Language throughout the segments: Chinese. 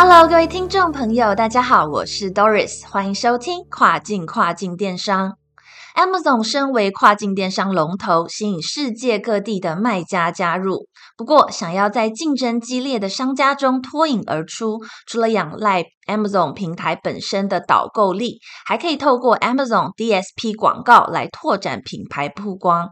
Hello，各位听众朋友，大家好，我是 Doris，欢迎收听跨境跨境电商。Amazon 身为跨境电商龙头，吸引世界各地的卖家加入。不过，想要在竞争激烈的商家中脱颖而出，除了仰赖 Amazon 平台本身的导购力，还可以透过 Amazon DSP 广告来拓展品牌曝光。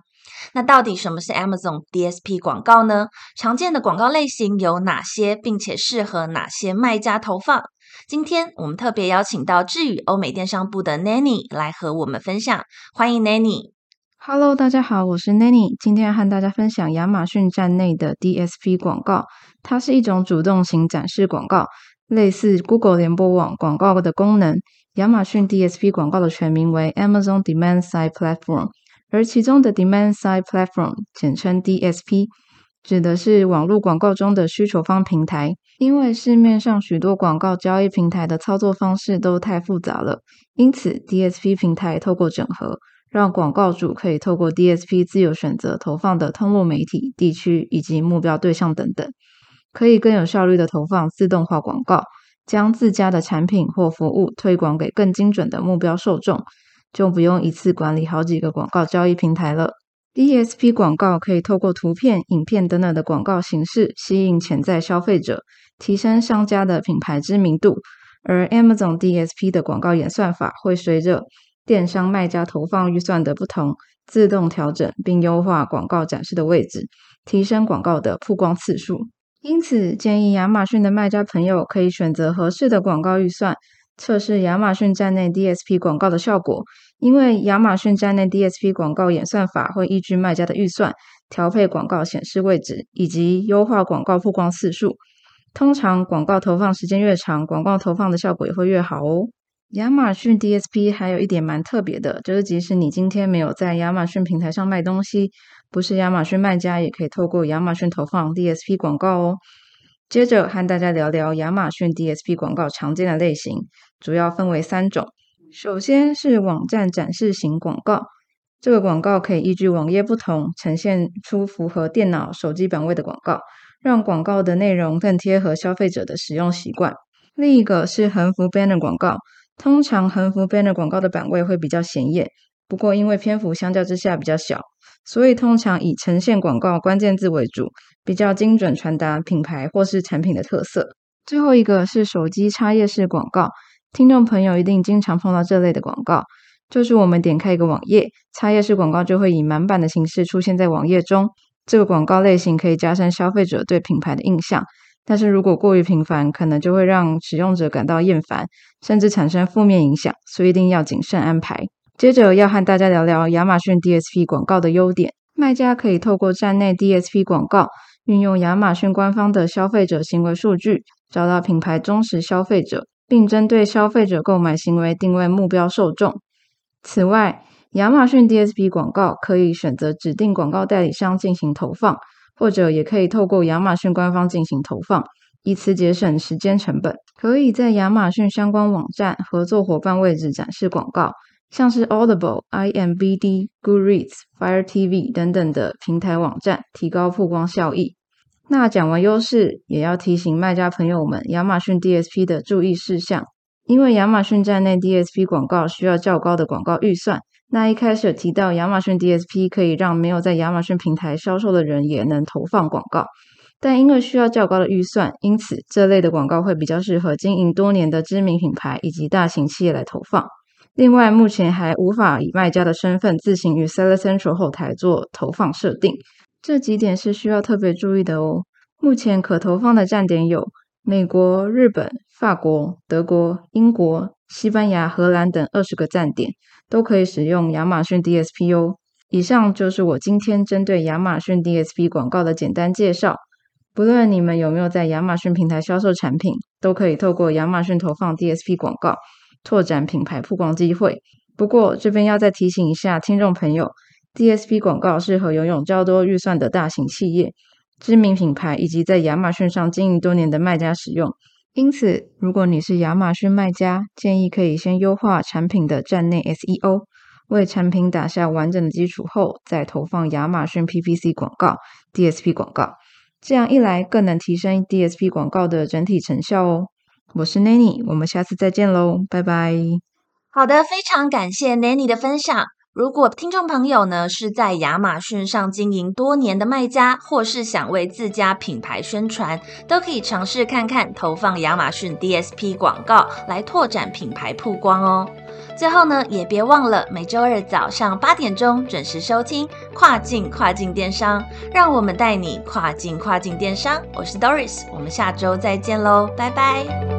那到底什么是 Amazon DSP 广告呢？常见的广告类型有哪些，并且适合哪些卖家投放？今天我们特别邀请到智宇欧美电商部的 Nanny 来和我们分享。欢迎 Nanny。Hello，大家好，我是 Nanny。今天要和大家分享亚马逊站内的 DSP 广告。它是一种主动型展示广告，类似 Google 联播网广告的功能。亚马逊 DSP 广告的全名为 Amazon Demand Side Platform。而其中的 Demand Side Platform，简称 DSP，指的是网络广告中的需求方平台。因为市面上许多广告交易平台的操作方式都太复杂了，因此 DSP 平台透过整合，让广告主可以透过 DSP 自由选择投放的通路媒体、地区以及目标对象等等，可以更有效率的投放自动化广告，将自家的产品或服务推广给更精准的目标受众。就不用一次管理好几个广告交易平台了。DSP 广告可以透过图片、影片等等的广告形式吸引潜在消费者，提升商家的品牌知名度。而 Amazon DSP 的广告演算法会随着电商卖家投放预算的不同，自动调整并优化广告展示的位置，提升广告的曝光次数。因此，建议亚马逊的卖家朋友可以选择合适的广告预算。测试亚马逊站内 DSP 广告的效果，因为亚马逊站内 DSP 广告演算法会依据卖家的预算调配广告显示位置，以及优化广告曝光次数。通常广告投放时间越长，广告投放的效果也会越好哦。亚马逊 DSP 还有一点蛮特别的，就是即使你今天没有在亚马逊平台上卖东西，不是亚马逊卖家，也可以透过亚马逊投放 DSP 广告哦。接着和大家聊聊亚马逊 DSP 广告常见的类型，主要分为三种。首先是网站展示型广告，这个广告可以依据网页不同，呈现出符合电脑、手机版位的广告，让广告的内容更贴合消费者的使用习惯。另一个是横幅 banner 广告，通常横幅 banner 广告的版位会比较显眼，不过因为篇幅相较之下比较小。所以通常以呈现广告关键字为主，比较精准传达品牌或是产品的特色。最后一个是手机插页式广告，听众朋友一定经常碰到这类的广告，就是我们点开一个网页，插页式广告就会以满版的形式出现在网页中。这个广告类型可以加深消费者对品牌的印象，但是如果过于频繁，可能就会让使用者感到厌烦，甚至产生负面影响，所以一定要谨慎安排。接着要和大家聊聊亚马逊 DSP 广告的优点。卖家可以透过站内 DSP 广告，运用亚马逊官方的消费者行为数据，找到品牌忠实消费者，并针对消费者购买行为定位目标受众。此外，亚马逊 DSP 广告可以选择指定广告代理商进行投放，或者也可以透过亚马逊官方进行投放，以此节省时间成本。可以在亚马逊相关网站合作伙伴位置展示广告。像是 Audible、IMBD、Goodreads、Fire TV 等等的平台网站，提高曝光效益。那讲完优势，也要提醒卖家朋友们，亚马逊 DSP 的注意事项。因为亚马逊站内 DSP 广告需要较高的广告预算。那一开始有提到，亚马逊 DSP 可以让没有在亚马逊平台销售的人也能投放广告，但因为需要较高的预算，因此这类的广告会比较适合经营多年的知名品牌以及大型企业来投放。另外，目前还无法以卖家的身份自行与 Seller Central 后台做投放设定，这几点是需要特别注意的哦。目前可投放的站点有美国、日本、法国、德国、英国、西班牙、荷兰等二十个站点，都可以使用亚马逊 DSP 哦。以上就是我今天针对亚马逊 DSP 广告的简单介绍。不论你们有没有在亚马逊平台销售产品，都可以透过亚马逊投放 DSP 广告。拓展品牌曝光机会。不过这边要再提醒一下听众朋友，DSP 广告适合拥有较多预算的大型企业、知名品牌以及在亚马逊上经营多年的卖家使用。因此，如果你是亚马逊卖家，建议可以先优化产品的站内 SEO，为产品打下完整的基础后，再投放亚马逊 PPC 广告、DSP 广告。这样一来，更能提升 DSP 广告的整体成效哦。我是 Nanny，我们下次再见喽，拜拜。好的，非常感谢 Nanny 的分享。如果听众朋友呢是在亚马逊上经营多年的卖家，或是想为自家品牌宣传，都可以尝试看看投放亚马逊 DSP 广告来拓展品牌曝光哦。最后呢，也别忘了每周二早上八点钟准时收听跨境跨境电商，让我们带你跨境跨境电商。我是 Doris，我们下周再见喽，拜拜。